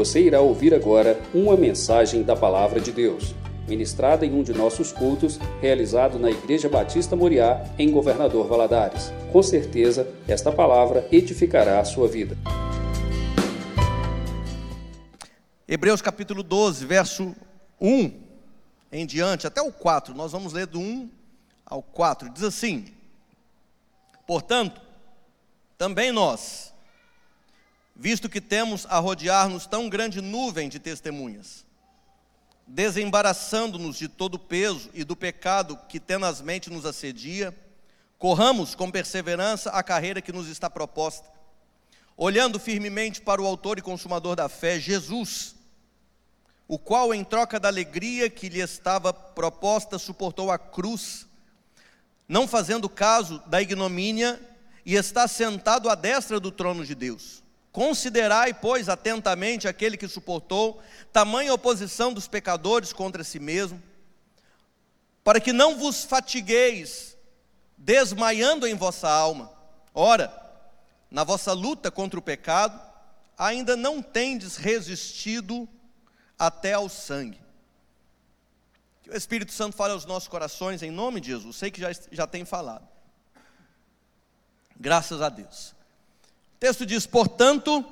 Você irá ouvir agora uma mensagem da Palavra de Deus, ministrada em um de nossos cultos, realizado na Igreja Batista Moriá, em Governador Valadares. Com certeza, esta palavra edificará a sua vida. Hebreus capítulo 12, verso 1 em diante, até o 4, nós vamos ler do 1 ao 4. Diz assim: Portanto, também nós, visto que temos a rodear-nos tão grande nuvem de testemunhas, desembaraçando-nos de todo o peso e do pecado que tenazmente nos assedia, corramos com perseverança a carreira que nos está proposta, olhando firmemente para o Autor e Consumador da fé, Jesus o qual, em troca da alegria que lhe estava proposta, suportou a cruz, não fazendo caso da ignomínia, e está sentado à destra do trono de Deus. Considerai, pois, atentamente aquele que suportou tamanha oposição dos pecadores contra si mesmo, para que não vos fatigueis, desmaiando em vossa alma. Ora, na vossa luta contra o pecado, ainda não tendes resistido até ao sangue. Que o Espírito Santo fale aos nossos corações em nome de Jesus. Sei que já, já tem falado. Graças a Deus. Texto diz: portanto,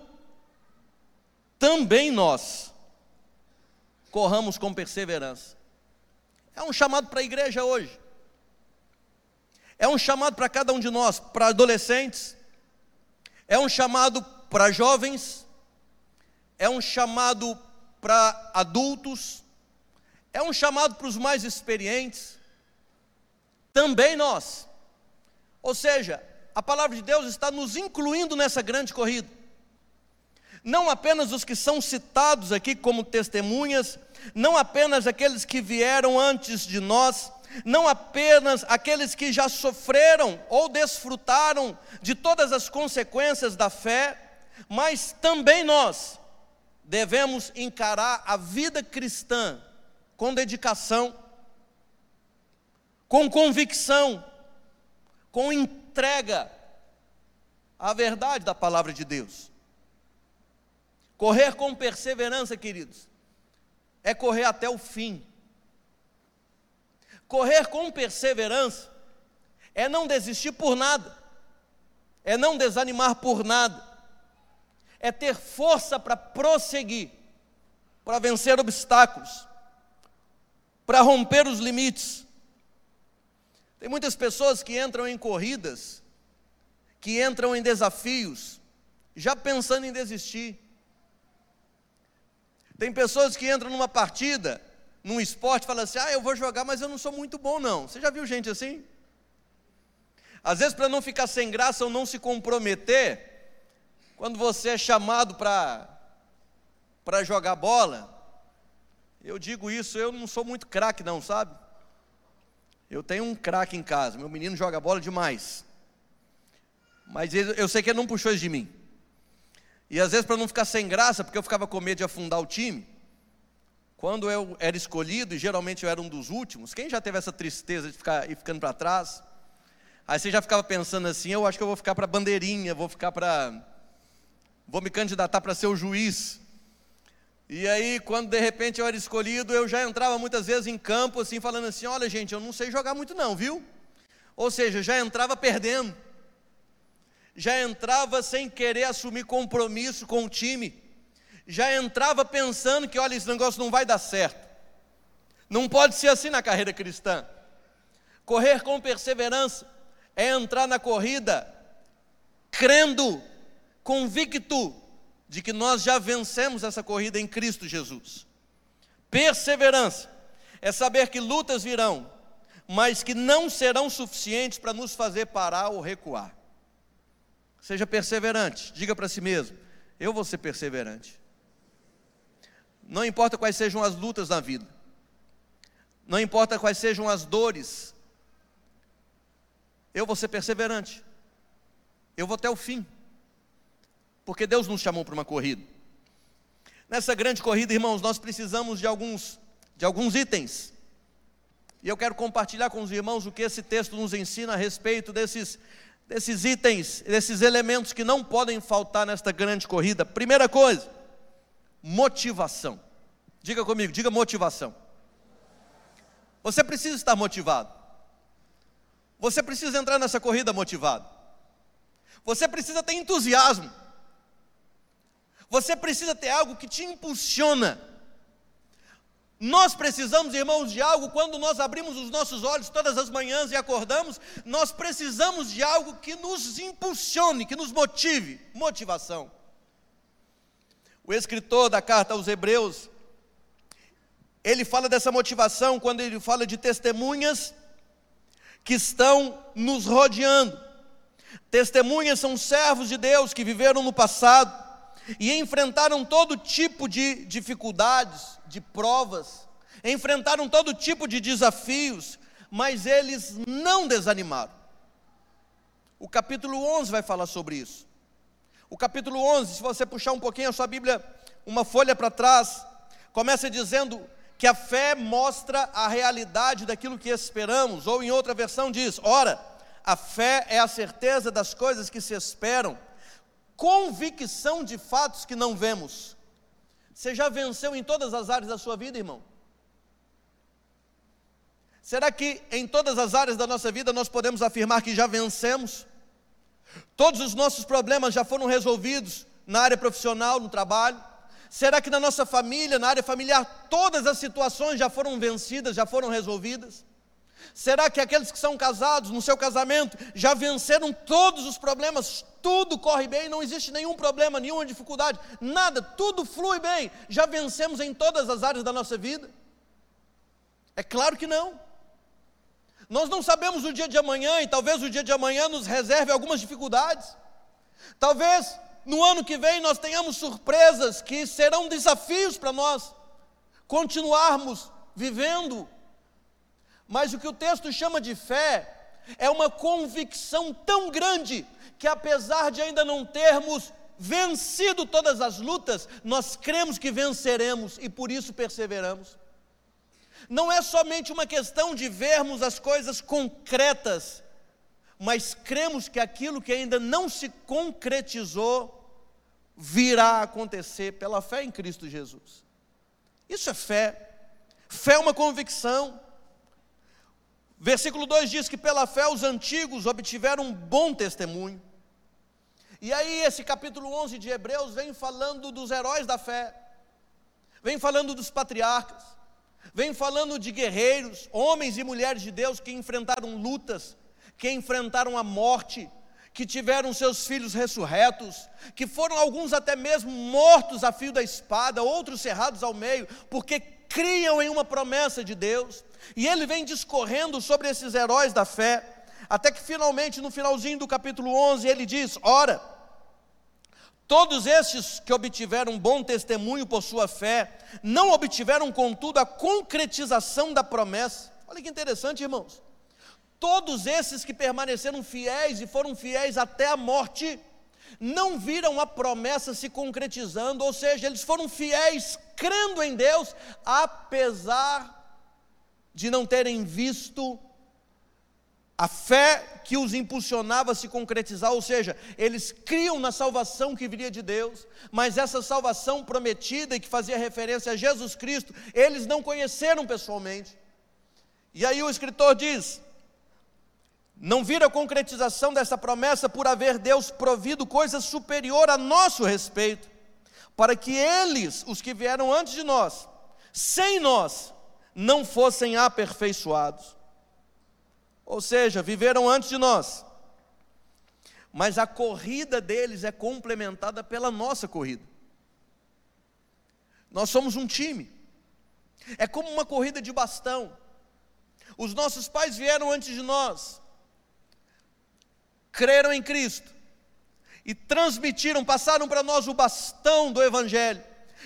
também nós corramos com perseverança. É um chamado para a igreja hoje. É um chamado para cada um de nós, para adolescentes. É um chamado para jovens. É um chamado para adultos, é um chamado para os mais experientes, também nós. Ou seja, a palavra de Deus está nos incluindo nessa grande corrida. Não apenas os que são citados aqui como testemunhas, não apenas aqueles que vieram antes de nós, não apenas aqueles que já sofreram ou desfrutaram de todas as consequências da fé, mas também nós, devemos encarar a vida cristã com dedicação, com convicção, com entrega à verdade da palavra de Deus. Correr com perseverança, queridos, é correr até o fim. Correr com perseverança é não desistir por nada, é não desanimar por nada, é ter força para prosseguir, para vencer obstáculos, para romper os limites. Tem muitas pessoas que entram em corridas, que entram em desafios, já pensando em desistir. Tem pessoas que entram numa partida, num esporte, falam assim: ah, eu vou jogar, mas eu não sou muito bom, não. Você já viu gente assim? Às vezes, para não ficar sem graça ou não se comprometer, quando você é chamado para jogar bola, eu digo isso, eu não sou muito craque não, sabe? Eu tenho um craque em casa, meu menino joga bola demais. Mas eu sei que ele não puxou isso de mim. E às vezes para não ficar sem graça, porque eu ficava com medo de afundar o time, quando eu era escolhido, e geralmente eu era um dos últimos, quem já teve essa tristeza de ficar ir ficando para trás? Aí você já ficava pensando assim, eu acho que eu vou ficar para bandeirinha, vou ficar para vou me candidatar para ser o juiz. E aí, quando de repente eu era escolhido, eu já entrava muitas vezes em campo, assim, falando assim: olha, gente, eu não sei jogar muito, não, viu? Ou seja, já entrava perdendo, já entrava sem querer assumir compromisso com o time, já entrava pensando que, olha, esse negócio não vai dar certo. Não pode ser assim na carreira cristã. Correr com perseverança é entrar na corrida crendo convicto de que nós já vencemos essa corrida em Cristo Jesus. Perseverança é saber que lutas virão, mas que não serão suficientes para nos fazer parar ou recuar. Seja perseverante, diga para si mesmo: eu vou ser perseverante. Não importa quais sejam as lutas na vida, não importa quais sejam as dores, eu vou ser perseverante, eu vou até o fim porque Deus nos chamou para uma corrida. Nessa grande corrida, irmãos, nós precisamos de alguns, de alguns itens. E eu quero compartilhar com os irmãos o que esse texto nos ensina a respeito desses, desses itens, desses elementos que não podem faltar nesta grande corrida. Primeira coisa, motivação. Diga comigo, diga motivação. Você precisa estar motivado. Você precisa entrar nessa corrida motivado. Você precisa ter entusiasmo. Você precisa ter algo que te impulsiona. Nós precisamos, irmãos, de algo quando nós abrimos os nossos olhos todas as manhãs e acordamos, nós precisamos de algo que nos impulsione, que nos motive motivação. O escritor da carta aos Hebreus, ele fala dessa motivação quando ele fala de testemunhas que estão nos rodeando. Testemunhas são servos de Deus que viveram no passado e enfrentaram todo tipo de dificuldades, de provas, enfrentaram todo tipo de desafios, mas eles não desanimaram. O capítulo 11 vai falar sobre isso. O capítulo 11, se você puxar um pouquinho a sua Bíblia, uma folha para trás, começa dizendo que a fé mostra a realidade daquilo que esperamos, ou em outra versão diz: ora, a fé é a certeza das coisas que se esperam, convicção de fatos que não vemos. Você já venceu em todas as áreas da sua vida, irmão? Será que em todas as áreas da nossa vida nós podemos afirmar que já vencemos? Todos os nossos problemas já foram resolvidos na área profissional, no trabalho? Será que na nossa família, na área familiar, todas as situações já foram vencidas, já foram resolvidas? Será que aqueles que são casados, no seu casamento, já venceram todos os problemas? Tudo corre bem, não existe nenhum problema, nenhuma dificuldade, nada, tudo flui bem. Já vencemos em todas as áreas da nossa vida? É claro que não. Nós não sabemos o dia de amanhã e talvez o dia de amanhã nos reserve algumas dificuldades. Talvez no ano que vem nós tenhamos surpresas que serão desafios para nós continuarmos vivendo. Mas o que o texto chama de fé é uma convicção tão grande que, apesar de ainda não termos vencido todas as lutas, nós cremos que venceremos e por isso perseveramos. Não é somente uma questão de vermos as coisas concretas, mas cremos que aquilo que ainda não se concretizou, virá a acontecer pela fé em Cristo Jesus. Isso é fé. Fé é uma convicção. Versículo 2 diz que pela fé os antigos obtiveram um bom testemunho. E aí, esse capítulo 11 de Hebreus vem falando dos heróis da fé, vem falando dos patriarcas, vem falando de guerreiros, homens e mulheres de Deus que enfrentaram lutas, que enfrentaram a morte, que tiveram seus filhos ressurretos, que foram alguns até mesmo mortos a fio da espada, outros cerrados ao meio, porque criam em uma promessa de Deus. E ele vem discorrendo sobre esses heróis da fé, até que finalmente, no finalzinho do capítulo 11, ele diz: Ora, todos estes que obtiveram bom testemunho por sua fé, não obtiveram, contudo, a concretização da promessa. Olha que interessante, irmãos. Todos esses que permaneceram fiéis e foram fiéis até a morte, não viram a promessa se concretizando, ou seja, eles foram fiéis crendo em Deus, apesar de não terem visto a fé que os impulsionava a se concretizar, ou seja, eles criam na salvação que viria de Deus, mas essa salvação prometida e que fazia referência a Jesus Cristo, eles não conheceram pessoalmente. E aí o escritor diz: não vira a concretização dessa promessa por haver Deus provido coisa superior a nosso respeito, para que eles, os que vieram antes de nós, sem nós, não fossem aperfeiçoados. Ou seja, viveram antes de nós, mas a corrida deles é complementada pela nossa corrida. Nós somos um time, é como uma corrida de bastão. Os nossos pais vieram antes de nós, creram em Cristo e transmitiram, passaram para nós o bastão do Evangelho.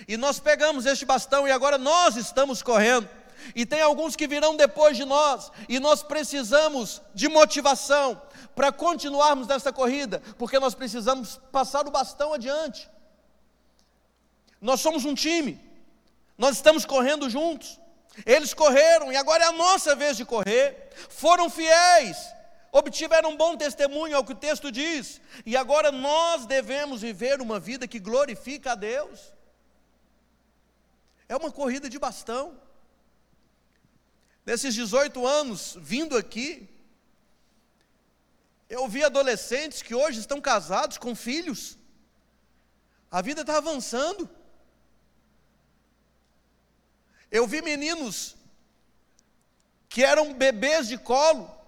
E nós pegamos este bastão e agora nós estamos correndo. E tem alguns que virão depois de nós, e nós precisamos de motivação para continuarmos nessa corrida, porque nós precisamos passar o bastão adiante. Nós somos um time, nós estamos correndo juntos. Eles correram e agora é a nossa vez de correr. Foram fiéis, obtiveram um bom testemunho ao que o texto diz, e agora nós devemos viver uma vida que glorifica a Deus. É uma corrida de bastão. Nesses 18 anos vindo aqui, eu vi adolescentes que hoje estão casados com filhos. A vida está avançando. Eu vi meninos que eram bebês de colo,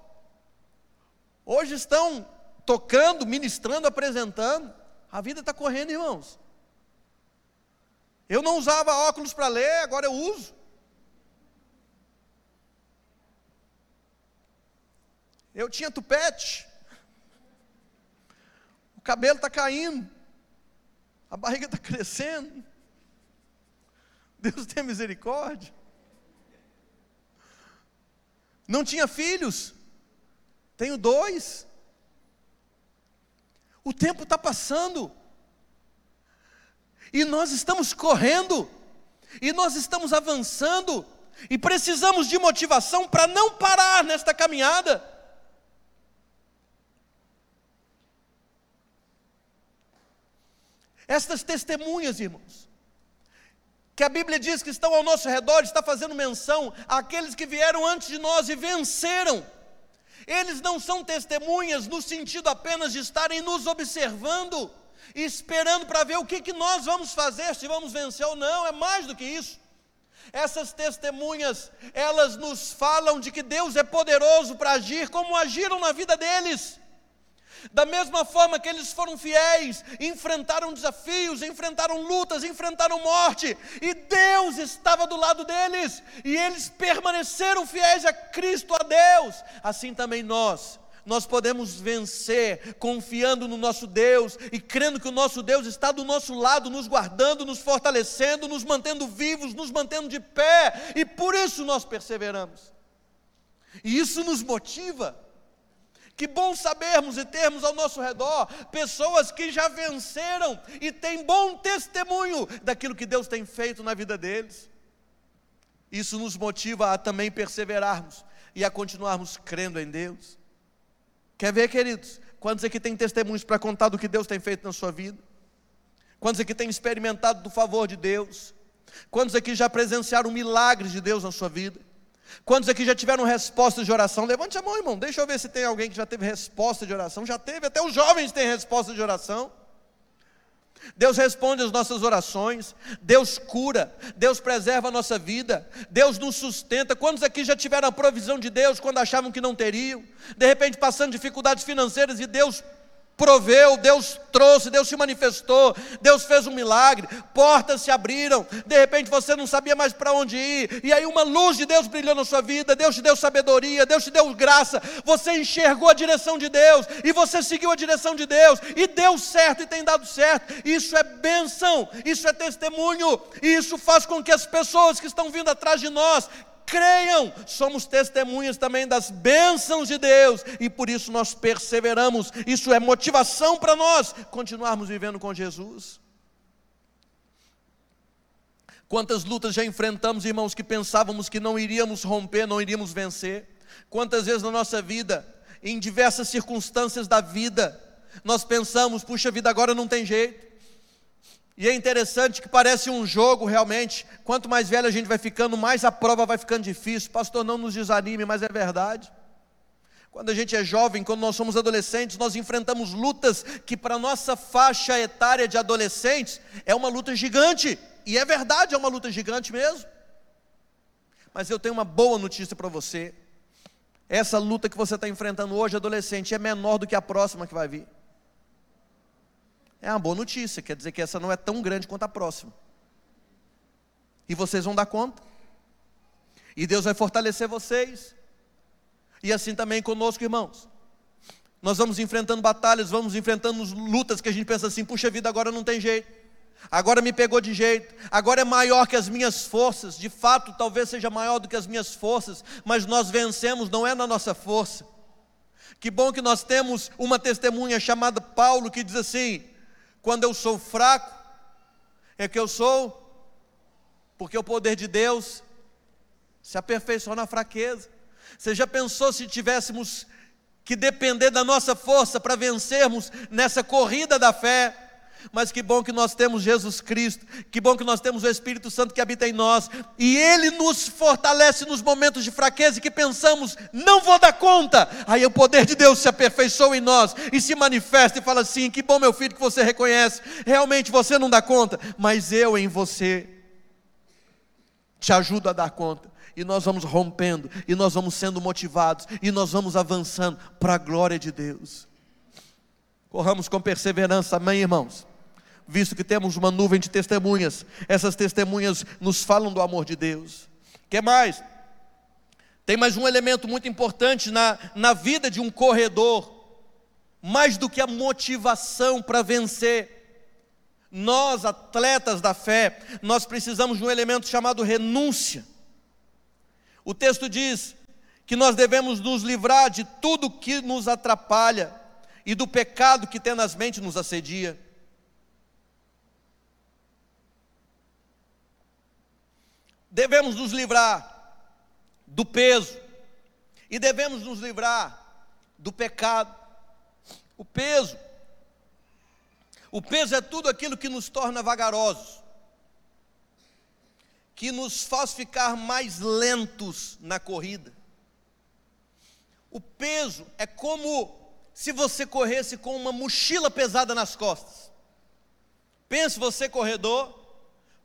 hoje estão tocando, ministrando, apresentando. A vida está correndo, irmãos. Eu não usava óculos para ler, agora eu uso. Eu tinha tupete. O cabelo está caindo. A barriga está crescendo. Deus tem misericórdia. Não tinha filhos. Tenho dois. O tempo está passando. E nós estamos correndo. E nós estamos avançando. E precisamos de motivação para não parar nesta caminhada. Estas testemunhas, irmãos, que a Bíblia diz que estão ao nosso redor, está fazendo menção àqueles que vieram antes de nós e venceram. Eles não são testemunhas no sentido apenas de estarem nos observando, esperando para ver o que, que nós vamos fazer, se vamos vencer ou não, é mais do que isso. Essas testemunhas, elas nos falam de que Deus é poderoso para agir como agiram na vida deles. Da mesma forma que eles foram fiéis, enfrentaram desafios, enfrentaram lutas, enfrentaram morte, e Deus estava do lado deles, e eles permaneceram fiéis a Cristo, a Deus. Assim também nós, nós podemos vencer confiando no nosso Deus e crendo que o nosso Deus está do nosso lado, nos guardando, nos fortalecendo, nos mantendo vivos, nos mantendo de pé, e por isso nós perseveramos. E isso nos motiva. Que bom sabermos e termos ao nosso redor pessoas que já venceram e têm bom testemunho daquilo que Deus tem feito na vida deles. Isso nos motiva a também perseverarmos e a continuarmos crendo em Deus. Quer ver, queridos? Quantos aqui têm testemunhos para contar do que Deus tem feito na sua vida? Quantos aqui têm experimentado do favor de Deus? Quantos aqui já presenciaram milagres de Deus na sua vida? Quantos aqui já tiveram resposta de oração? Levante a mão, irmão. Deixa eu ver se tem alguém que já teve resposta de oração. Já teve, até os jovens têm resposta de oração. Deus responde as nossas orações, Deus cura, Deus preserva a nossa vida, Deus nos sustenta. Quantos aqui já tiveram a provisão de Deus quando achavam que não teriam? De repente passando dificuldades financeiras e Deus proveu, Deus trouxe, Deus se manifestou, Deus fez um milagre, portas se abriram, de repente você não sabia mais para onde ir, e aí uma luz de Deus brilhou na sua vida, Deus te deu sabedoria, Deus te deu graça, você enxergou a direção de Deus, e você seguiu a direção de Deus, e deu certo e tem dado certo, isso é bênção, isso é testemunho, e isso faz com que as pessoas que estão vindo atrás de nós creiam, somos testemunhas também das bênçãos de Deus e por isso nós perseveramos. Isso é motivação para nós continuarmos vivendo com Jesus. Quantas lutas já enfrentamos, irmãos, que pensávamos que não iríamos romper, não iríamos vencer? Quantas vezes na nossa vida, em diversas circunstâncias da vida, nós pensamos, puxa vida, agora não tem jeito. E é interessante que parece um jogo realmente. Quanto mais velho a gente vai ficando, mais a prova vai ficando difícil. Pastor, não nos desanime, mas é verdade. Quando a gente é jovem, quando nós somos adolescentes, nós enfrentamos lutas que, para nossa faixa etária de adolescentes, é uma luta gigante. E é verdade, é uma luta gigante mesmo. Mas eu tenho uma boa notícia para você. Essa luta que você está enfrentando hoje, adolescente, é menor do que a próxima que vai vir. É uma boa notícia, quer dizer que essa não é tão grande quanto a próxima. E vocês vão dar conta. E Deus vai fortalecer vocês. E assim também conosco, irmãos. Nós vamos enfrentando batalhas, vamos enfrentando lutas que a gente pensa assim: puxa vida, agora não tem jeito. Agora me pegou de jeito, agora é maior que as minhas forças, de fato, talvez seja maior do que as minhas forças, mas nós vencemos, não é na nossa força. Que bom que nós temos uma testemunha chamada Paulo que diz assim: quando eu sou fraco, é que eu sou, porque o poder de Deus se aperfeiçoa na fraqueza. Você já pensou se tivéssemos que depender da nossa força para vencermos nessa corrida da fé? Mas que bom que nós temos Jesus Cristo, que bom que nós temos o Espírito Santo que habita em nós, e Ele nos fortalece nos momentos de fraqueza e que pensamos, não vou dar conta. Aí o poder de Deus se aperfeiçoa em nós e se manifesta e fala assim: que bom, meu filho, que você reconhece, realmente você não dá conta, mas eu em você te ajudo a dar conta. E nós vamos rompendo, e nós vamos sendo motivados, e nós vamos avançando para a glória de Deus. Corramos com perseverança, amém, irmãos? Visto que temos uma nuvem de testemunhas, essas testemunhas nos falam do amor de Deus. que mais? Tem mais um elemento muito importante na, na vida de um corredor, mais do que a motivação para vencer. Nós, atletas da fé, nós precisamos de um elemento chamado renúncia. O texto diz que nós devemos nos livrar de tudo que nos atrapalha e do pecado que tenazmente nos assedia. Devemos nos livrar do peso e devemos nos livrar do pecado. O peso, o peso é tudo aquilo que nos torna vagarosos, que nos faz ficar mais lentos na corrida. O peso é como se você corresse com uma mochila pesada nas costas. Pense você, corredor,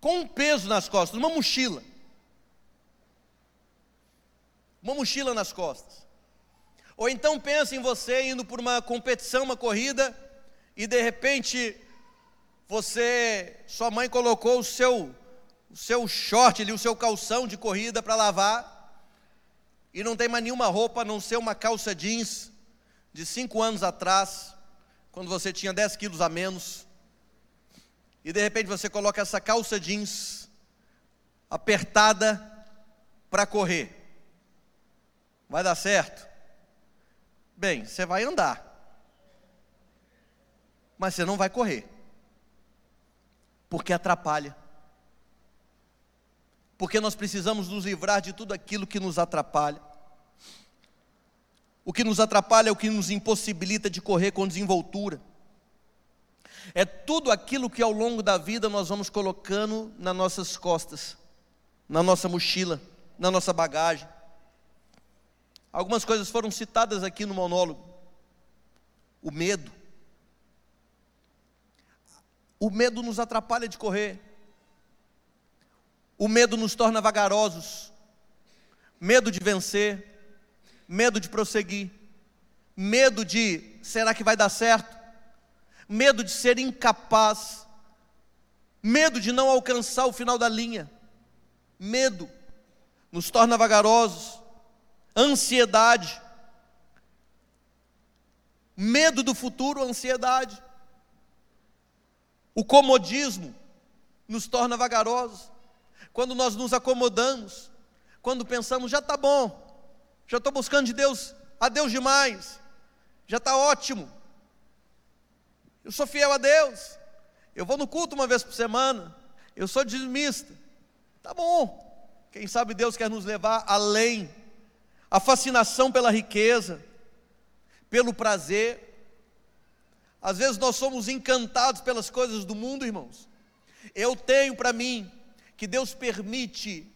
com um peso nas costas, uma mochila. Uma mochila nas costas. Ou então pense em você indo por uma competição, uma corrida, e de repente você, sua mãe colocou o seu o seu short ali, o seu calção de corrida para lavar, e não tem mais nenhuma roupa a não ser uma calça jeans de cinco anos atrás, quando você tinha 10 quilos a menos, e de repente você coloca essa calça jeans apertada para correr. Vai dar certo? Bem, você vai andar, mas você não vai correr, porque atrapalha. Porque nós precisamos nos livrar de tudo aquilo que nos atrapalha. O que nos atrapalha é o que nos impossibilita de correr com desenvoltura. É tudo aquilo que ao longo da vida nós vamos colocando nas nossas costas, na nossa mochila, na nossa bagagem. Algumas coisas foram citadas aqui no monólogo. O medo. O medo nos atrapalha de correr. O medo nos torna vagarosos. Medo de vencer medo de prosseguir, medo de será que vai dar certo, medo de ser incapaz, medo de não alcançar o final da linha, medo nos torna vagarosos, ansiedade, medo do futuro, ansiedade, o comodismo nos torna vagarosos, quando nós nos acomodamos, quando pensamos já está bom, já estou buscando de Deus, a Deus demais, já está ótimo. Eu sou fiel a Deus, eu vou no culto uma vez por semana, eu sou dizimista, tá bom. Quem sabe Deus quer nos levar além, a fascinação pela riqueza, pelo prazer. Às vezes nós somos encantados pelas coisas do mundo, irmãos. Eu tenho para mim que Deus permite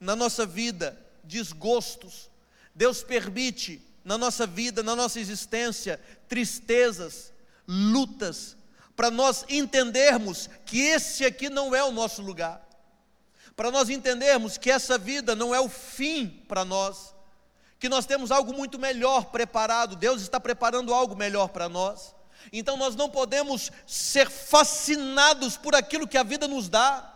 na nossa vida desgostos, Deus permite na nossa vida, na nossa existência, tristezas, lutas, para nós entendermos que esse aqui não é o nosso lugar, para nós entendermos que essa vida não é o fim para nós, que nós temos algo muito melhor preparado, Deus está preparando algo melhor para nós. Então nós não podemos ser fascinados por aquilo que a vida nos dá,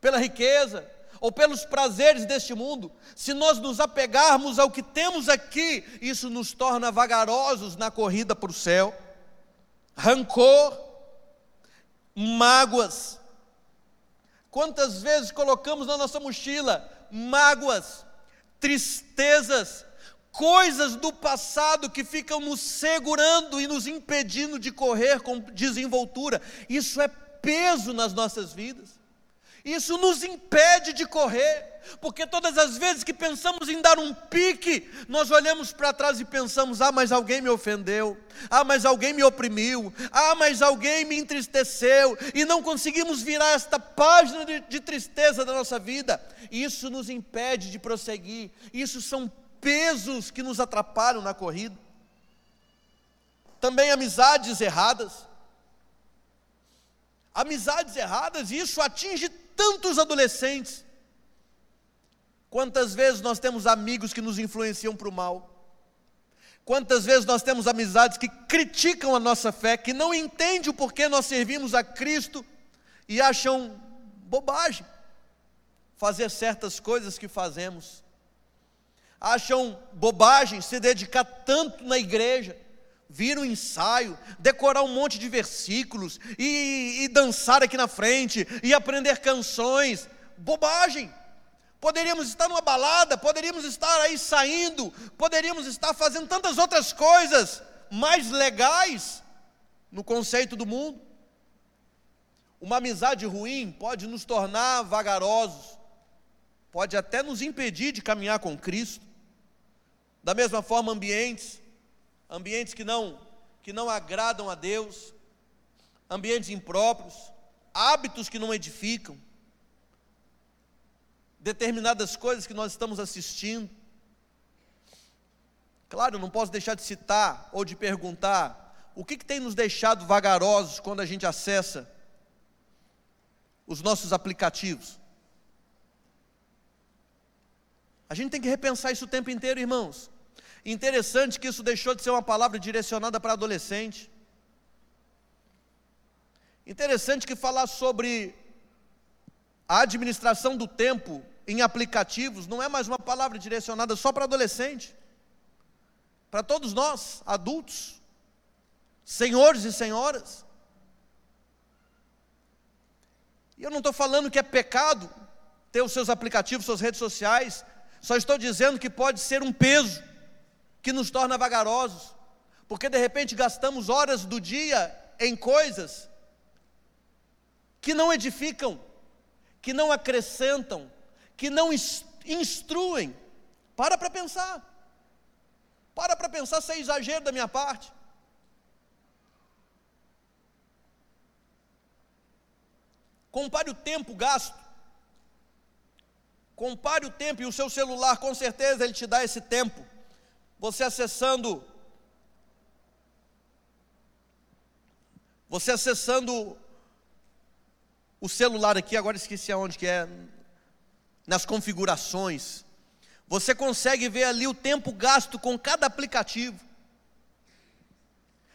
pela riqueza, ou pelos prazeres deste mundo, se nós nos apegarmos ao que temos aqui, isso nos torna vagarosos na corrida para o céu. Rancor, mágoas. Quantas vezes colocamos na nossa mochila mágoas, tristezas, coisas do passado que ficam nos segurando e nos impedindo de correr com desenvoltura. Isso é peso nas nossas vidas. Isso nos impede de correr, porque todas as vezes que pensamos em dar um pique, nós olhamos para trás e pensamos: ah, mas alguém me ofendeu, ah, mas alguém me oprimiu, ah, mas alguém me entristeceu, e não conseguimos virar esta página de, de tristeza da nossa vida. Isso nos impede de prosseguir, isso são pesos que nos atrapalham na corrida. Também amizades erradas. Amizades erradas, isso atinge tantos adolescentes. Quantas vezes nós temos amigos que nos influenciam para o mal? Quantas vezes nós temos amizades que criticam a nossa fé, que não entendem o porquê nós servimos a Cristo e acham bobagem fazer certas coisas que fazemos. Acham bobagem se dedicar tanto na igreja, vir um ensaio, decorar um monte de versículos e, e dançar aqui na frente e aprender canções. Bobagem. Poderíamos estar numa balada, poderíamos estar aí saindo, poderíamos estar fazendo tantas outras coisas mais legais no conceito do mundo. Uma amizade ruim pode nos tornar vagarosos, pode até nos impedir de caminhar com Cristo. Da mesma forma, ambientes ambientes que não que não agradam a Deus, ambientes impróprios, hábitos que não edificam, determinadas coisas que nós estamos assistindo. Claro, não posso deixar de citar ou de perguntar o que, que tem nos deixado vagarosos quando a gente acessa os nossos aplicativos. A gente tem que repensar isso o tempo inteiro, irmãos. Interessante que isso deixou de ser uma palavra direcionada para adolescente. Interessante que falar sobre a administração do tempo em aplicativos não é mais uma palavra direcionada só para adolescente. Para todos nós, adultos, senhores e senhoras. E eu não estou falando que é pecado ter os seus aplicativos, suas redes sociais, só estou dizendo que pode ser um peso que nos torna vagarosos, porque de repente gastamos horas do dia em coisas que não edificam, que não acrescentam, que não instruem. Para para pensar. Para para pensar se é exagero da minha parte. Compare o tempo gasto. Compare o tempo e o seu celular, com certeza ele te dá esse tempo você acessando, você acessando o celular aqui, agora esqueci aonde que é, nas configurações, você consegue ver ali o tempo gasto com cada aplicativo.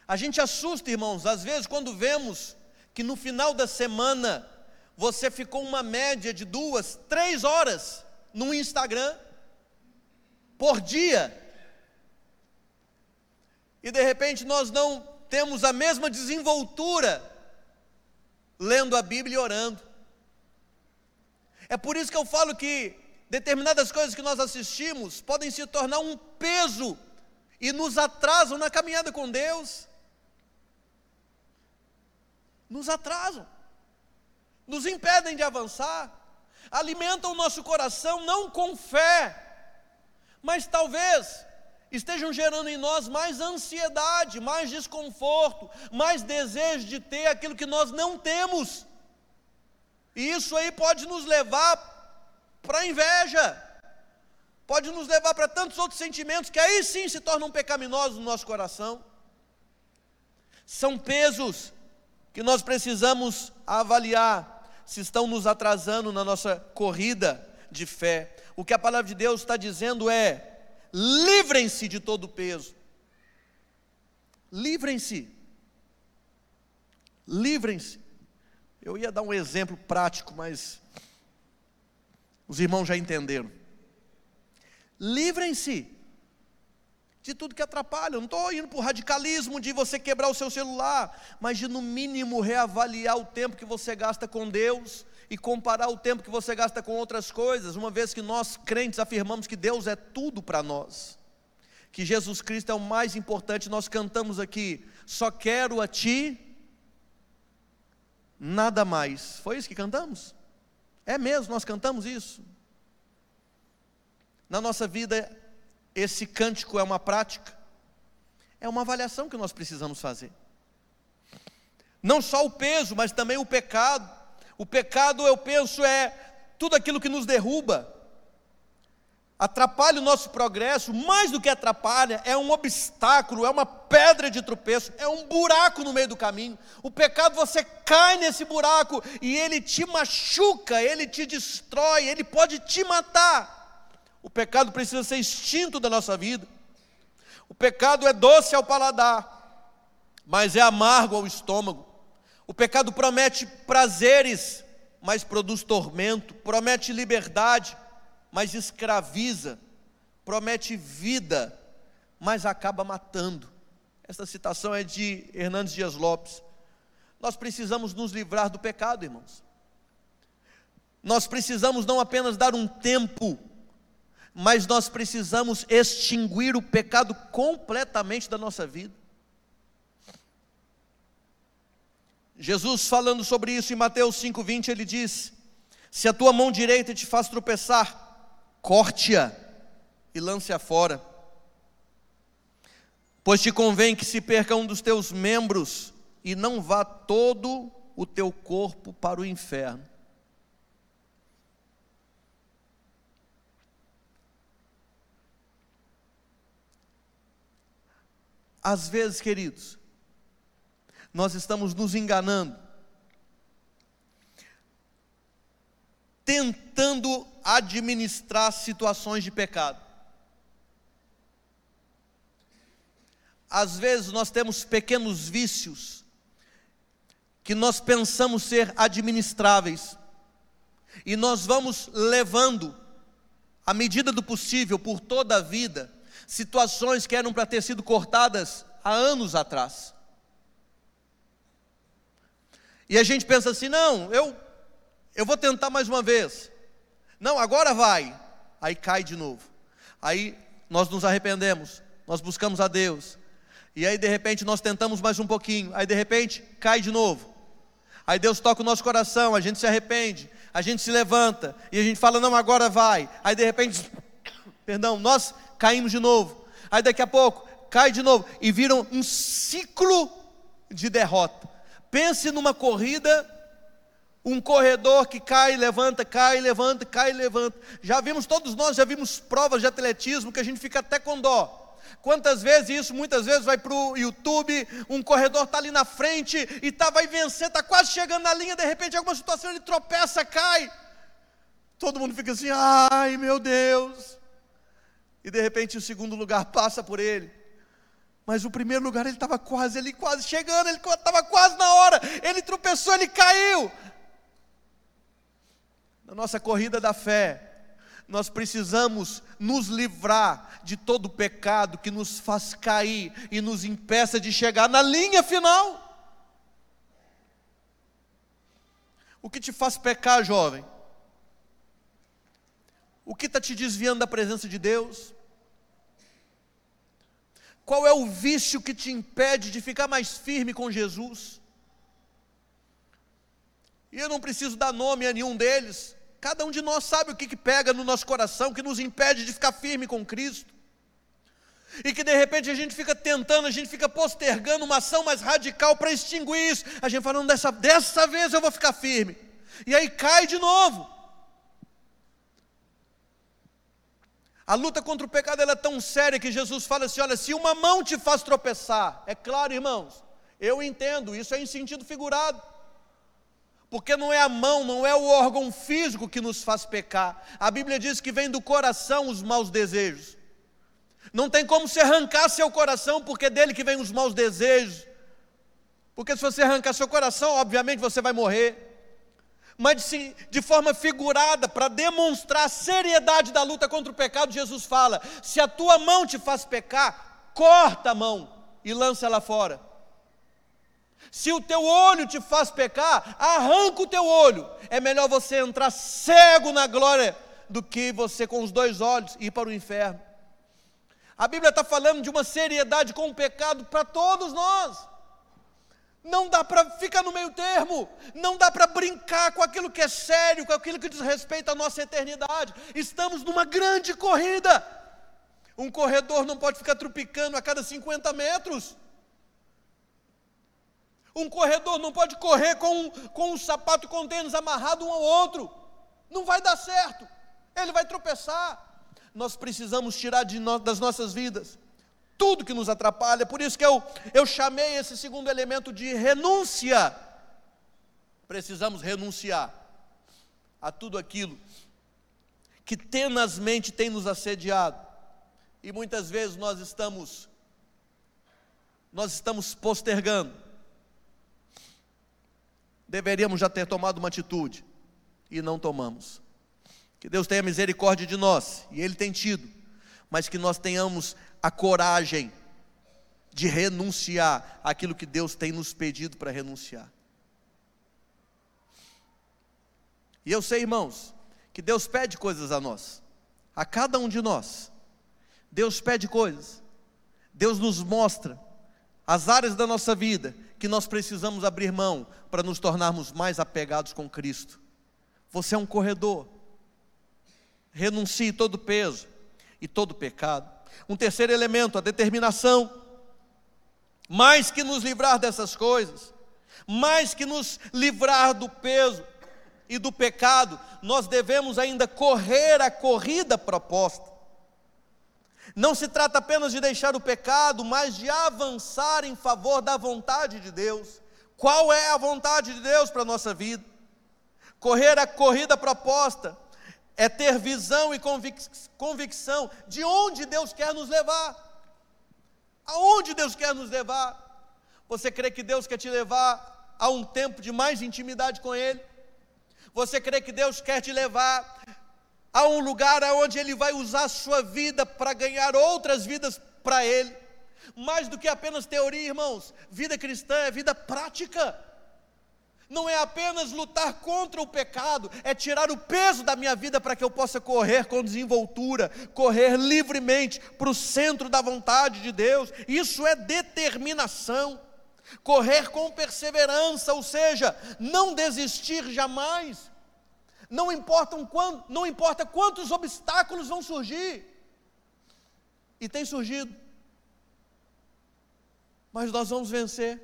A gente assusta, irmãos, às vezes quando vemos que no final da semana você ficou uma média de duas, três horas no Instagram por dia e de repente nós não temos a mesma desenvoltura lendo a Bíblia e orando. É por isso que eu falo que determinadas coisas que nós assistimos podem se tornar um peso e nos atrasam na caminhada com Deus. Nos atrasam, nos impedem de avançar, alimentam o nosso coração não com fé, mas talvez estejam gerando em nós mais ansiedade, mais desconforto, mais desejo de ter aquilo que nós não temos. E isso aí pode nos levar para inveja, pode nos levar para tantos outros sentimentos que aí sim se tornam pecaminosos no nosso coração. São pesos que nós precisamos avaliar se estão nos atrasando na nossa corrida de fé. O que a palavra de Deus está dizendo é: livrem-se de todo o peso. Livrem-se. Livrem-se. Eu ia dar um exemplo prático, mas os irmãos já entenderam. Livrem-se de tudo que atrapalha. Eu não estou indo para o radicalismo de você quebrar o seu celular, mas de no mínimo reavaliar o tempo que você gasta com Deus e comparar o tempo que você gasta com outras coisas, uma vez que nós crentes afirmamos que Deus é tudo para nós, que Jesus Cristo é o mais importante. Nós cantamos aqui, só quero a Ti, nada mais. Foi isso que cantamos? É mesmo, nós cantamos isso. Na nossa vida, esse cântico é uma prática, é uma avaliação que nós precisamos fazer. Não só o peso, mas também o pecado. O pecado, eu penso, é tudo aquilo que nos derruba, atrapalha o nosso progresso, mais do que atrapalha, é um obstáculo, é uma pedra de tropeço, é um buraco no meio do caminho. O pecado, você cai nesse buraco e ele te machuca, ele te destrói, ele pode te matar. O pecado precisa ser extinto da nossa vida. O pecado é doce ao paladar, mas é amargo ao estômago. O pecado promete prazeres, mas produz tormento, promete liberdade, mas escraviza, promete vida, mas acaba matando. Esta citação é de Hernandes Dias Lopes. Nós precisamos nos livrar do pecado, irmãos. Nós precisamos não apenas dar um tempo, mas nós precisamos extinguir o pecado completamente da nossa vida. Jesus falando sobre isso em Mateus 5:20, ele diz: Se a tua mão direita te faz tropeçar, corte-a e lance-a fora. Pois te convém que se perca um dos teus membros e não vá todo o teu corpo para o inferno. Às vezes, queridos, nós estamos nos enganando, tentando administrar situações de pecado. Às vezes nós temos pequenos vícios que nós pensamos ser administráveis, e nós vamos levando, à medida do possível, por toda a vida, situações que eram para ter sido cortadas há anos atrás. E a gente pensa assim: não, eu, eu vou tentar mais uma vez. Não, agora vai. Aí cai de novo. Aí nós nos arrependemos, nós buscamos a Deus. E aí de repente nós tentamos mais um pouquinho. Aí de repente cai de novo. Aí Deus toca o nosso coração, a gente se arrepende, a gente se levanta e a gente fala: "Não, agora vai". Aí de repente, perdão, nós caímos de novo. Aí daqui a pouco cai de novo e viram um ciclo de derrota. Pense numa corrida um corredor que cai, levanta, cai, levanta, cai, levanta. Já vimos, todos nós já vimos provas de atletismo que a gente fica até com dó. Quantas vezes isso, muitas vezes vai para o YouTube, um corredor está ali na frente e tá, vai vencer, está quase chegando na linha, de repente, alguma situação ele tropeça, cai. Todo mundo fica assim, ai meu Deus. E de repente o segundo lugar passa por ele. Mas o primeiro lugar ele estava quase, ele quase chegando, ele estava quase na hora, ele tropeçou, ele caiu na nossa corrida da fé, nós precisamos nos livrar de todo pecado que nos faz cair e nos impeça de chegar na linha final. O que te faz pecar, jovem? O que está te desviando da presença de Deus? Qual é o vício que te impede de ficar mais firme com Jesus? E eu não preciso dar nome a nenhum deles, Cada um de nós sabe o que, que pega no nosso coração, que nos impede de ficar firme com Cristo. E que de repente a gente fica tentando, a gente fica postergando uma ação mais radical para extinguir isso. A gente falando, dessa, dessa vez eu vou ficar firme. E aí cai de novo. A luta contra o pecado é tão séria que Jesus fala assim: olha, se uma mão te faz tropeçar, é claro, irmãos, eu entendo, isso é em sentido figurado. Porque não é a mão, não é o órgão físico que nos faz pecar. A Bíblia diz que vem do coração os maus desejos. Não tem como se arrancar seu coração, porque é dele que vem os maus desejos. Porque se você arrancar seu coração, obviamente você vai morrer. Mas de, de forma figurada, para demonstrar a seriedade da luta contra o pecado, Jesus fala: se a tua mão te faz pecar, corta a mão e lança ela fora. Se o teu olho te faz pecar, arranca o teu olho. É melhor você entrar cego na glória do que você com os dois olhos ir para o inferno. A Bíblia está falando de uma seriedade com o pecado para todos nós. Não dá para ficar no meio termo, não dá para brincar com aquilo que é sério, com aquilo que diz respeito à nossa eternidade. Estamos numa grande corrida. Um corredor não pode ficar trupicando a cada 50 metros. Um corredor não pode correr com, com um sapato com tênis amarrado um ao outro. Não vai dar certo. Ele vai tropeçar. Nós precisamos tirar no, das nossas vidas tudo que nos atrapalha. Por isso que eu, eu chamei esse segundo elemento de renúncia. Precisamos renunciar a tudo aquilo que tenazmente tem nos assediado. E muitas vezes nós estamos nós estamos postergando. Deveríamos já ter tomado uma atitude e não tomamos. Que Deus tenha misericórdia de nós, e Ele tem tido, mas que nós tenhamos a coragem de renunciar aquilo que Deus tem nos pedido para renunciar. E eu sei, irmãos, que Deus pede coisas a nós, a cada um de nós. Deus pede coisas, Deus nos mostra as áreas da nossa vida que nós precisamos abrir mão para nos tornarmos mais apegados com Cristo. Você é um corredor, renuncie todo peso e todo pecado. Um terceiro elemento, a determinação. Mais que nos livrar dessas coisas, mais que nos livrar do peso e do pecado, nós devemos ainda correr a corrida proposta. Não se trata apenas de deixar o pecado, mas de avançar em favor da vontade de Deus. Qual é a vontade de Deus para a nossa vida? Correr a corrida proposta é ter visão e convic convicção de onde Deus quer nos levar. Aonde Deus quer nos levar? Você crê que Deus quer te levar a um tempo de mais intimidade com Ele? Você crê que Deus quer te levar a um lugar onde Ele vai usar a sua vida para ganhar outras vidas para Ele? Mais do que apenas teoria, irmãos, vida cristã é vida prática. Não é apenas lutar contra o pecado, é tirar o peso da minha vida para que eu possa correr com desenvoltura, correr livremente para o centro da vontade de Deus. Isso é determinação. Correr com perseverança, ou seja, não desistir jamais. Não importa, quando, não importa quantos obstáculos vão surgir. E tem surgido. Mas nós vamos vencer.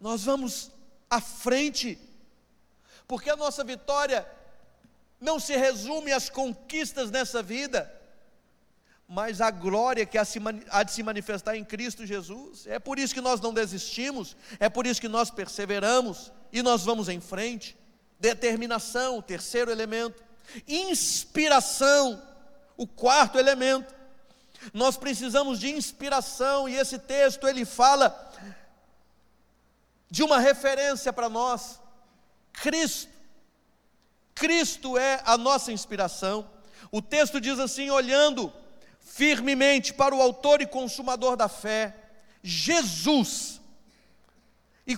Nós vamos à frente, porque a nossa vitória não se resume às conquistas nessa vida, mas à glória que há de se manifestar em Cristo Jesus. É por isso que nós não desistimos, é por isso que nós perseveramos e nós vamos em frente. Determinação, o terceiro elemento. Inspiração, o quarto elemento. Nós precisamos de inspiração e esse texto ele fala de uma referência para nós: Cristo. Cristo é a nossa inspiração. O texto diz assim: olhando firmemente para o Autor e Consumador da fé, Jesus. E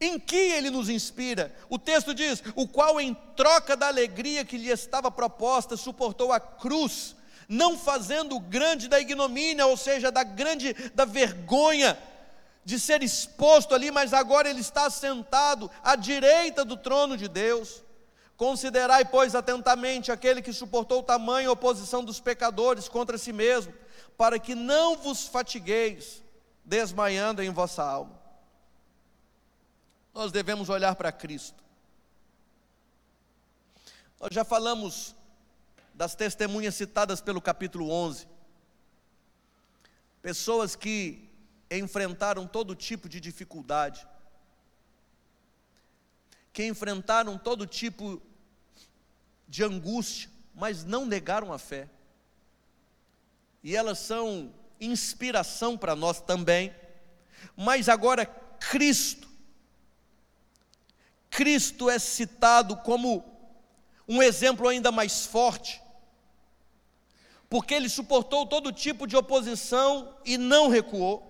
em que ele nos inspira? O texto diz: o qual, em troca da alegria que lhe estava proposta, suportou a cruz, não fazendo grande da ignomínia, ou seja, da grande da vergonha, de ser exposto ali, mas agora ele está sentado à direita do trono de Deus. Considerai, pois, atentamente aquele que suportou tamanha oposição dos pecadores contra si mesmo, para que não vos fatigueis, desmaiando em vossa alma. Nós devemos olhar para Cristo. Nós já falamos das testemunhas citadas pelo capítulo 11. Pessoas que enfrentaram todo tipo de dificuldade, que enfrentaram todo tipo de angústia, mas não negaram a fé. E elas são inspiração para nós também. Mas agora Cristo, Cristo é citado como um exemplo ainda mais forte, porque ele suportou todo tipo de oposição e não recuou.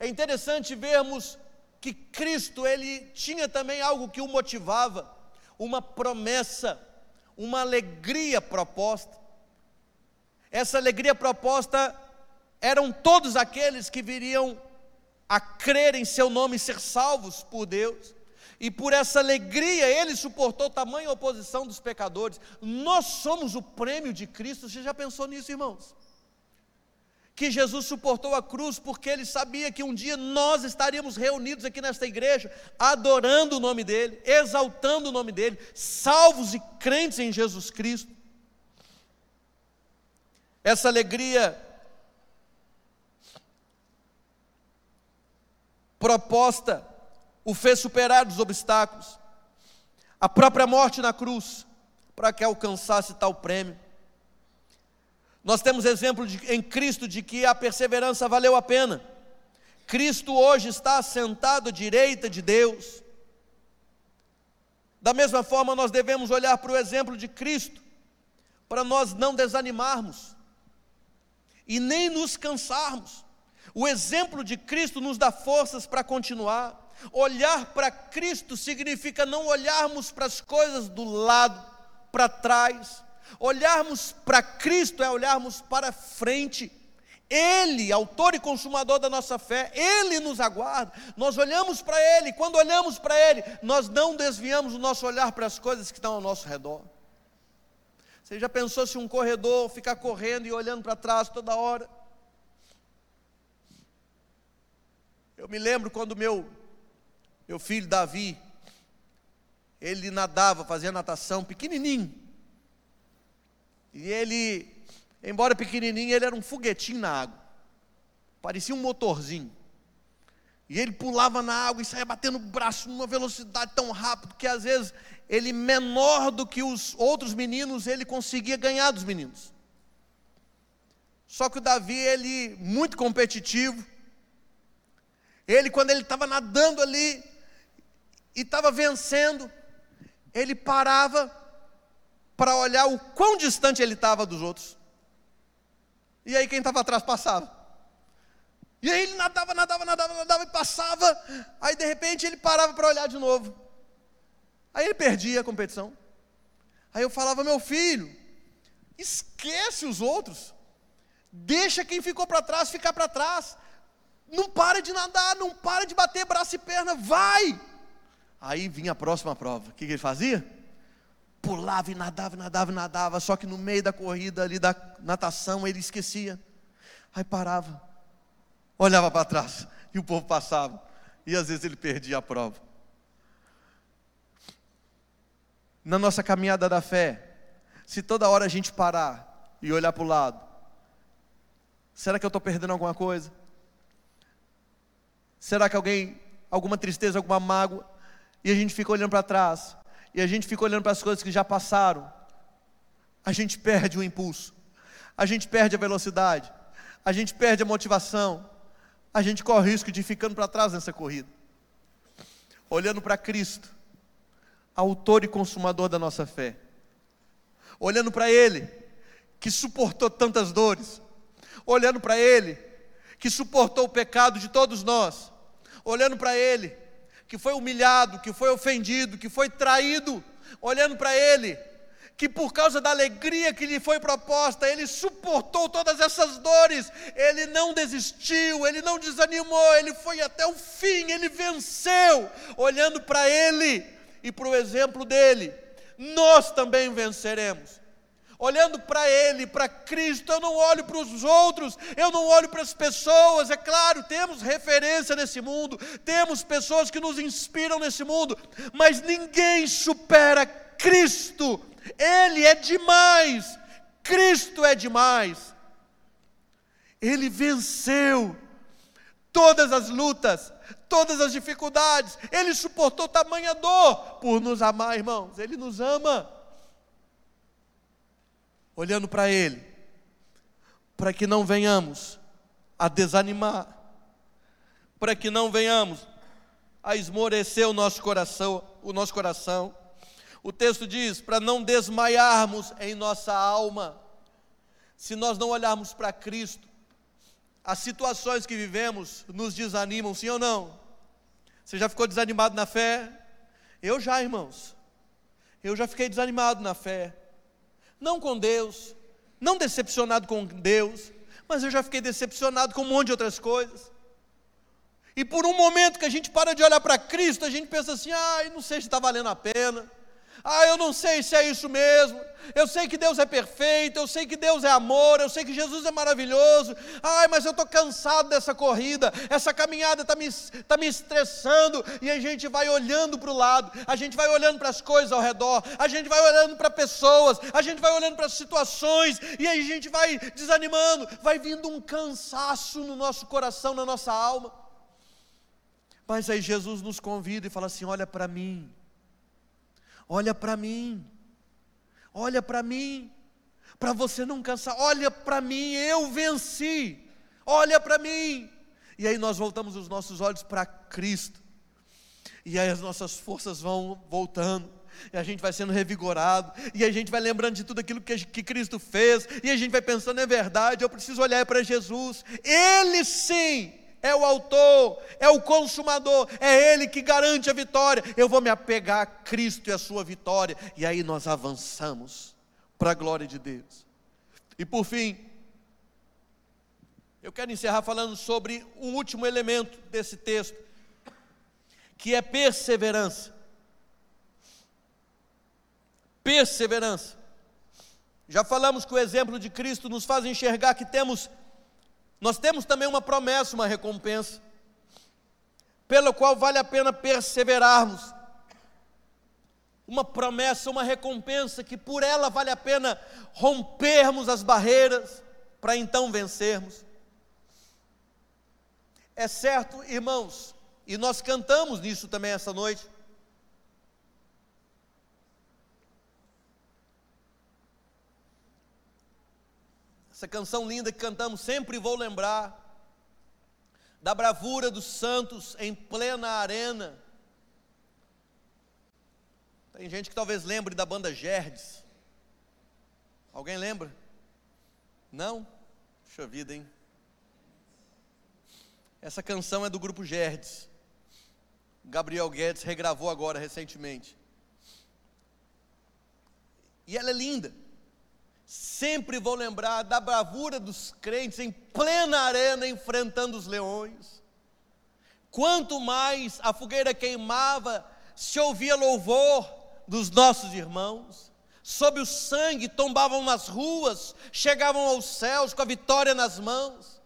É interessante vermos que Cristo, ele tinha também algo que o motivava, uma promessa, uma alegria proposta. Essa alegria proposta eram todos aqueles que viriam a crer em seu nome e ser salvos por Deus. E por essa alegria ele suportou tamanha oposição dos pecadores. Nós somos o prêmio de Cristo. Você já pensou nisso, irmãos? Que Jesus suportou a cruz porque ele sabia que um dia nós estaríamos reunidos aqui nesta igreja, adorando o nome dele, exaltando o nome dele, salvos e crentes em Jesus Cristo. Essa alegria proposta o fez superar os obstáculos, a própria morte na cruz, para que alcançasse tal prêmio. Nós temos exemplo de, em Cristo de que a perseverança valeu a pena. Cristo hoje está sentado à direita de Deus. Da mesma forma, nós devemos olhar para o exemplo de Cristo, para nós não desanimarmos e nem nos cansarmos. O exemplo de Cristo nos dá forças para continuar. Olhar para Cristo significa não olharmos para as coisas do lado, para trás. Olharmos para Cristo é olharmos para frente. Ele, autor e consumador da nossa fé, Ele nos aguarda. Nós olhamos para Ele, quando olhamos para Ele, nós não desviamos o nosso olhar para as coisas que estão ao nosso redor. Você já pensou se um corredor ficar correndo e olhando para trás toda hora? Eu me lembro quando meu meu filho Davi, ele nadava, fazia natação pequenininho. E ele, embora pequenininho, ele era um foguetinho na água. Parecia um motorzinho. E ele pulava na água e saía batendo o braço numa velocidade tão rápida que às vezes ele menor do que os outros meninos, ele conseguia ganhar dos meninos. Só que o Davi, ele muito competitivo. Ele quando ele estava nadando ali, e estava vencendo, ele parava para olhar o quão distante ele estava dos outros. E aí quem estava atrás passava. E aí ele nadava, nadava, nadava, nadava e passava. Aí de repente ele parava para olhar de novo. Aí ele perdia a competição. Aí eu falava, meu filho, esquece os outros. Deixa quem ficou para trás ficar para trás. Não para de nadar, não para de bater braço e perna, vai! Aí vinha a próxima prova. O que, que ele fazia? Pulava e nadava, nadava, nadava. Só que no meio da corrida ali da natação ele esquecia. Aí parava, olhava para trás e o povo passava. E às vezes ele perdia a prova. Na nossa caminhada da fé, se toda hora a gente parar e olhar para o lado, será que eu estou perdendo alguma coisa? Será que alguém, alguma tristeza, alguma mágoa, e a gente fica olhando para trás, e a gente fica olhando para as coisas que já passaram, a gente perde o impulso, a gente perde a velocidade, a gente perde a motivação, a gente corre o risco de ir ficando para trás nessa corrida. Olhando para Cristo, autor e consumador da nossa fé, olhando para Ele, que suportou tantas dores, olhando para Ele, que suportou o pecado de todos nós, olhando para Ele, que foi humilhado, que foi ofendido, que foi traído, olhando para ele, que por causa da alegria que lhe foi proposta, ele suportou todas essas dores, ele não desistiu, ele não desanimou, ele foi até o fim, ele venceu, olhando para ele e para o exemplo dele, nós também venceremos olhando para Ele, para Cristo, eu não olho para os outros, eu não olho para as pessoas. É claro, temos referência nesse mundo, temos pessoas que nos inspiram nesse mundo, mas ninguém supera Cristo, Ele é demais, Cristo é demais. Ele venceu todas as lutas, todas as dificuldades, Ele suportou tamanha dor por nos amar, irmãos, Ele nos ama olhando para Ele, para que não venhamos a desanimar, para que não venhamos a esmorecer o nosso coração, o nosso coração. O texto diz: para não desmaiarmos em nossa alma, se nós não olharmos para Cristo, as situações que vivemos nos desanimam, sim ou não? Você já ficou desanimado na fé? Eu já, irmãos. Eu já fiquei desanimado na fé não com Deus, não decepcionado com Deus, mas eu já fiquei decepcionado com um monte de outras coisas. E por um momento que a gente para de olhar para Cristo, a gente pensa assim: ai, não sei se está valendo a pena. Ah, eu não sei se é isso mesmo. Eu sei que Deus é perfeito, eu sei que Deus é amor, eu sei que Jesus é maravilhoso. Ai, mas eu estou cansado dessa corrida, essa caminhada está me, tá me estressando. E a gente vai olhando para o lado, a gente vai olhando para as coisas ao redor, a gente vai olhando para pessoas, a gente vai olhando para situações, e a gente vai desanimando, vai vindo um cansaço no nosso coração, na nossa alma. Mas aí Jesus nos convida e fala assim: olha para mim Olha para mim, olha para mim, para você não cansar, olha para mim, eu venci, olha para mim. E aí nós voltamos os nossos olhos para Cristo, e aí as nossas forças vão voltando, e a gente vai sendo revigorado, e a gente vai lembrando de tudo aquilo que, que Cristo fez, e a gente vai pensando, é verdade, eu preciso olhar para Jesus, Ele sim é o autor, é o consumador, é Ele que garante a vitória. Eu vou me apegar a Cristo e a sua vitória, e aí nós avançamos para a glória de Deus. E por fim, eu quero encerrar falando sobre um último elemento desse texto, que é perseverança. Perseverança. Já falamos que o exemplo de Cristo nos faz enxergar que temos nós temos também uma promessa, uma recompensa, pela qual vale a pena perseverarmos. Uma promessa, uma recompensa que por ela vale a pena rompermos as barreiras para então vencermos. É certo, irmãos, e nós cantamos nisso também essa noite. Essa canção linda que cantamos, sempre vou lembrar da bravura dos santos em plena arena. Tem gente que talvez lembre da banda Gerdes. Alguém lembra? Não? Puxa vida, hein? Essa canção é do grupo Gerdes. Gabriel Guedes regravou agora recentemente. E ela é linda. Sempre vou lembrar da bravura dos crentes em plena arena enfrentando os leões. Quanto mais a fogueira queimava, se ouvia louvor dos nossos irmãos. Sob o sangue tombavam nas ruas, chegavam aos céus com a vitória nas mãos.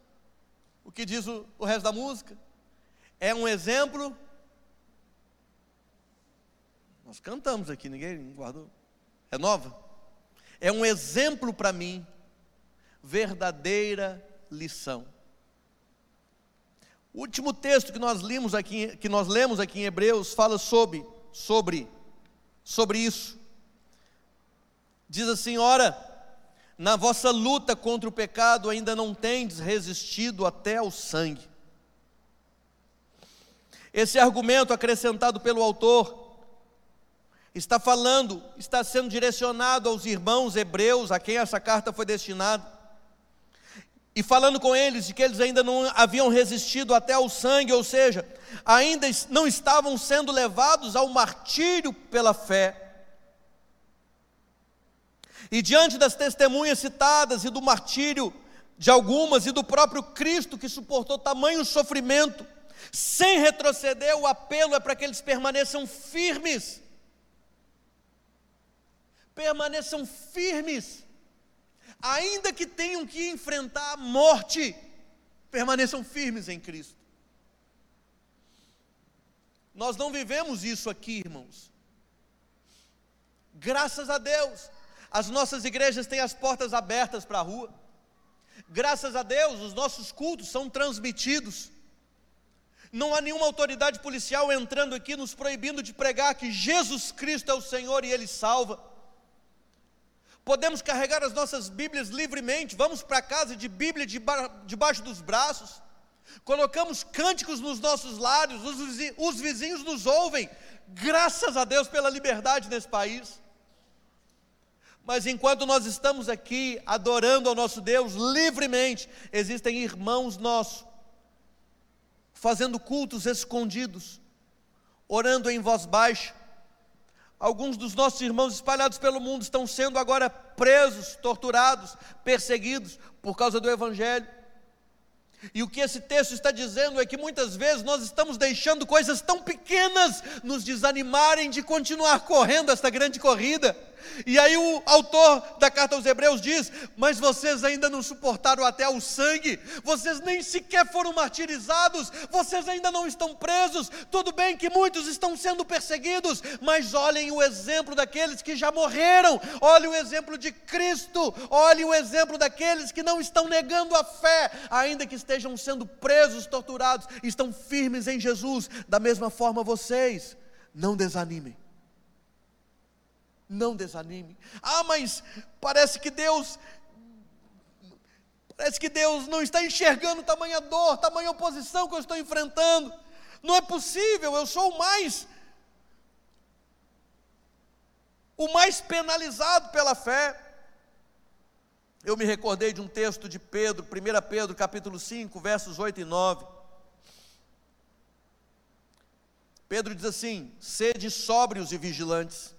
O que diz o, o resto da música? É um exemplo. Nós cantamos aqui, ninguém guardou. É nova? É um exemplo para mim, verdadeira lição. O último texto que nós lemos aqui, que nós lemos aqui em Hebreus fala sobre sobre sobre isso. Diz assim: "Ora, na vossa luta contra o pecado ainda não tendes resistido até ao sangue." Esse argumento acrescentado pelo autor está falando, está sendo direcionado aos irmãos hebreus a quem essa carta foi destinada, e falando com eles de que eles ainda não haviam resistido até ao sangue, ou seja, ainda não estavam sendo levados ao martírio pela fé. E diante das testemunhas citadas e do martírio de algumas e do próprio Cristo que suportou tamanho sofrimento, sem retroceder, o apelo é para que eles permaneçam firmes permaneçam firmes, ainda que tenham que enfrentar a morte, permaneçam firmes em Cristo. Nós não vivemos isso aqui, irmãos. Graças a Deus, as nossas igrejas têm as portas abertas para a rua. Graças a Deus, os nossos cultos são transmitidos. Não há nenhuma autoridade policial entrando aqui nos proibindo de pregar que Jesus Cristo é o Senhor e Ele salva podemos carregar as nossas Bíblias livremente, vamos para casa de Bíblia debaixo dos braços, colocamos cânticos nos nossos lábios, os vizinhos nos ouvem, graças a Deus pela liberdade nesse país. Mas enquanto nós estamos aqui adorando ao nosso Deus livremente, existem irmãos nossos fazendo cultos escondidos, orando em voz baixa, Alguns dos nossos irmãos espalhados pelo mundo estão sendo agora presos, torturados, perseguidos por causa do Evangelho. E o que esse texto está dizendo é que muitas vezes nós estamos deixando coisas tão pequenas nos desanimarem de continuar correndo esta grande corrida. E aí o autor da carta aos Hebreus diz: Mas vocês ainda não suportaram até o sangue, vocês nem sequer foram martirizados, vocês ainda não estão presos. Tudo bem que muitos estão sendo perseguidos, mas olhem o exemplo daqueles que já morreram, olhem o exemplo de Cristo, olhem o exemplo daqueles que não estão negando a fé, ainda que estejam sendo presos, torturados, estão firmes em Jesus. Da mesma forma, vocês, não desanimem não desanime. Ah, mas parece que Deus parece que Deus não está enxergando tamanha dor, tamanha oposição que eu estou enfrentando. Não é possível, eu sou o mais o mais penalizado pela fé. Eu me recordei de um texto de Pedro, 1 Pedro capítulo 5, versos 8 e 9. Pedro diz assim: sede sóbrios e vigilantes.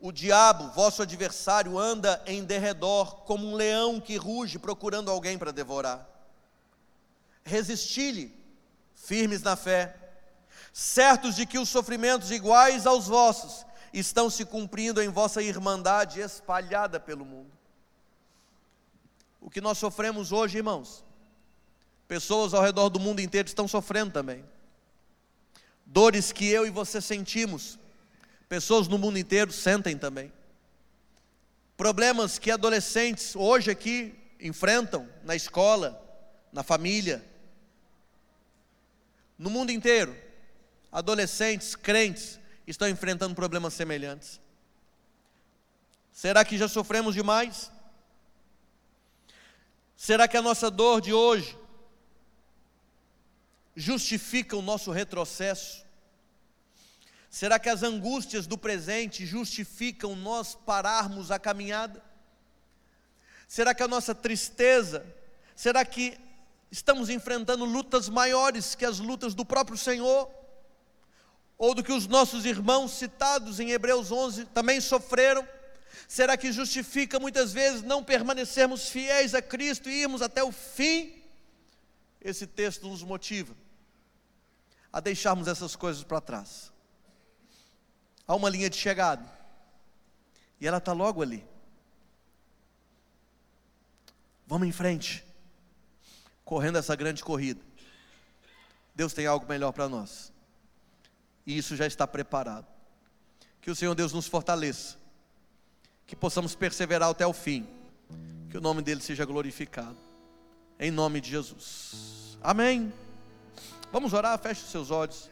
O diabo, vosso adversário, anda em derredor como um leão que ruge procurando alguém para devorar. Resisti-lhe, firmes na fé, certos de que os sofrimentos iguais aos vossos estão se cumprindo em vossa irmandade espalhada pelo mundo. O que nós sofremos hoje, irmãos, pessoas ao redor do mundo inteiro estão sofrendo também. Dores que eu e você sentimos, Pessoas no mundo inteiro sentem também. Problemas que adolescentes hoje aqui enfrentam na escola, na família. No mundo inteiro, adolescentes, crentes, estão enfrentando problemas semelhantes. Será que já sofremos demais? Será que a nossa dor de hoje justifica o nosso retrocesso? Será que as angústias do presente justificam nós pararmos a caminhada? Será que a nossa tristeza, será que estamos enfrentando lutas maiores que as lutas do próprio Senhor? Ou do que os nossos irmãos citados em Hebreus 11 também sofreram? Será que justifica muitas vezes não permanecermos fiéis a Cristo e irmos até o fim? Esse texto nos motiva a deixarmos essas coisas para trás há uma linha de chegada. E ela está logo ali. Vamos em frente, correndo essa grande corrida. Deus tem algo melhor para nós, e isso já está preparado. Que o Senhor Deus nos fortaleça, que possamos perseverar até o fim, que o nome dele seja glorificado, em nome de Jesus. Amém. Vamos orar, feche os seus olhos.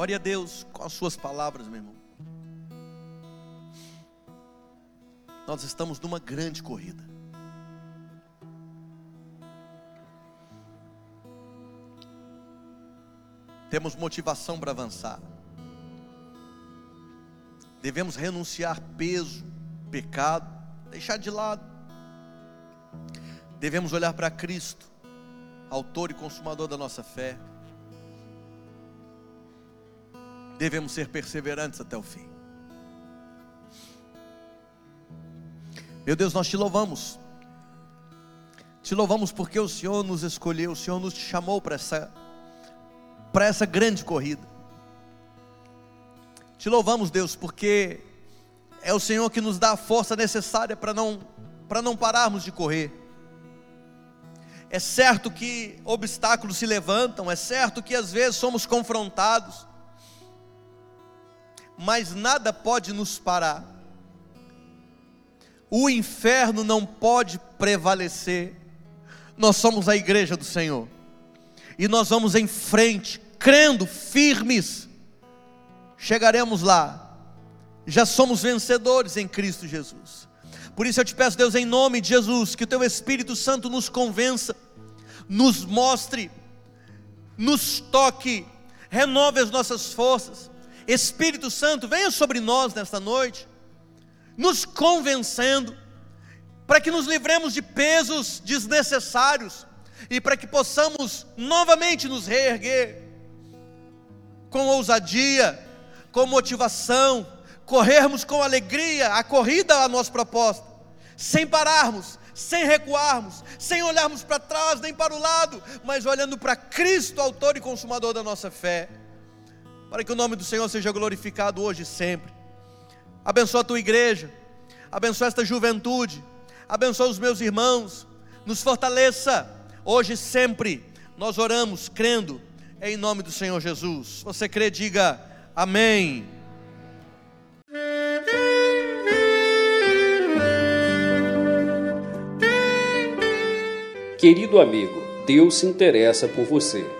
Ore a Deus com as suas palavras, meu irmão. Nós estamos numa grande corrida. Temos motivação para avançar. Devemos renunciar peso, pecado, deixar de lado. Devemos olhar para Cristo, autor e consumador da nossa fé devemos ser perseverantes até o fim. Meu Deus, nós te louvamos. Te louvamos porque o Senhor nos escolheu, o Senhor nos chamou para essa para essa grande corrida. Te louvamos, Deus, porque é o Senhor que nos dá a força necessária para não para não pararmos de correr. É certo que obstáculos se levantam, é certo que às vezes somos confrontados, mas nada pode nos parar. O inferno não pode prevalecer. Nós somos a igreja do Senhor. E nós vamos em frente, crendo, firmes. Chegaremos lá. Já somos vencedores em Cristo Jesus. Por isso eu te peço, Deus, em nome de Jesus, que o teu Espírito Santo nos convença, nos mostre, nos toque, renove as nossas forças Espírito Santo, venha sobre nós nesta noite, nos convencendo, para que nos livremos de pesos desnecessários e para que possamos novamente nos reerguer com ousadia, com motivação, corrermos com alegria a corrida a nossa proposta, sem pararmos, sem recuarmos, sem olharmos para trás nem para o lado, mas olhando para Cristo, autor e consumador da nossa fé, para que o nome do Senhor seja glorificado hoje e sempre. Abençoa a tua igreja, abençoa esta juventude, abençoa os meus irmãos, nos fortaleça hoje e sempre. Nós oramos crendo em nome do Senhor Jesus. Você crê, diga amém. Querido amigo, Deus se interessa por você.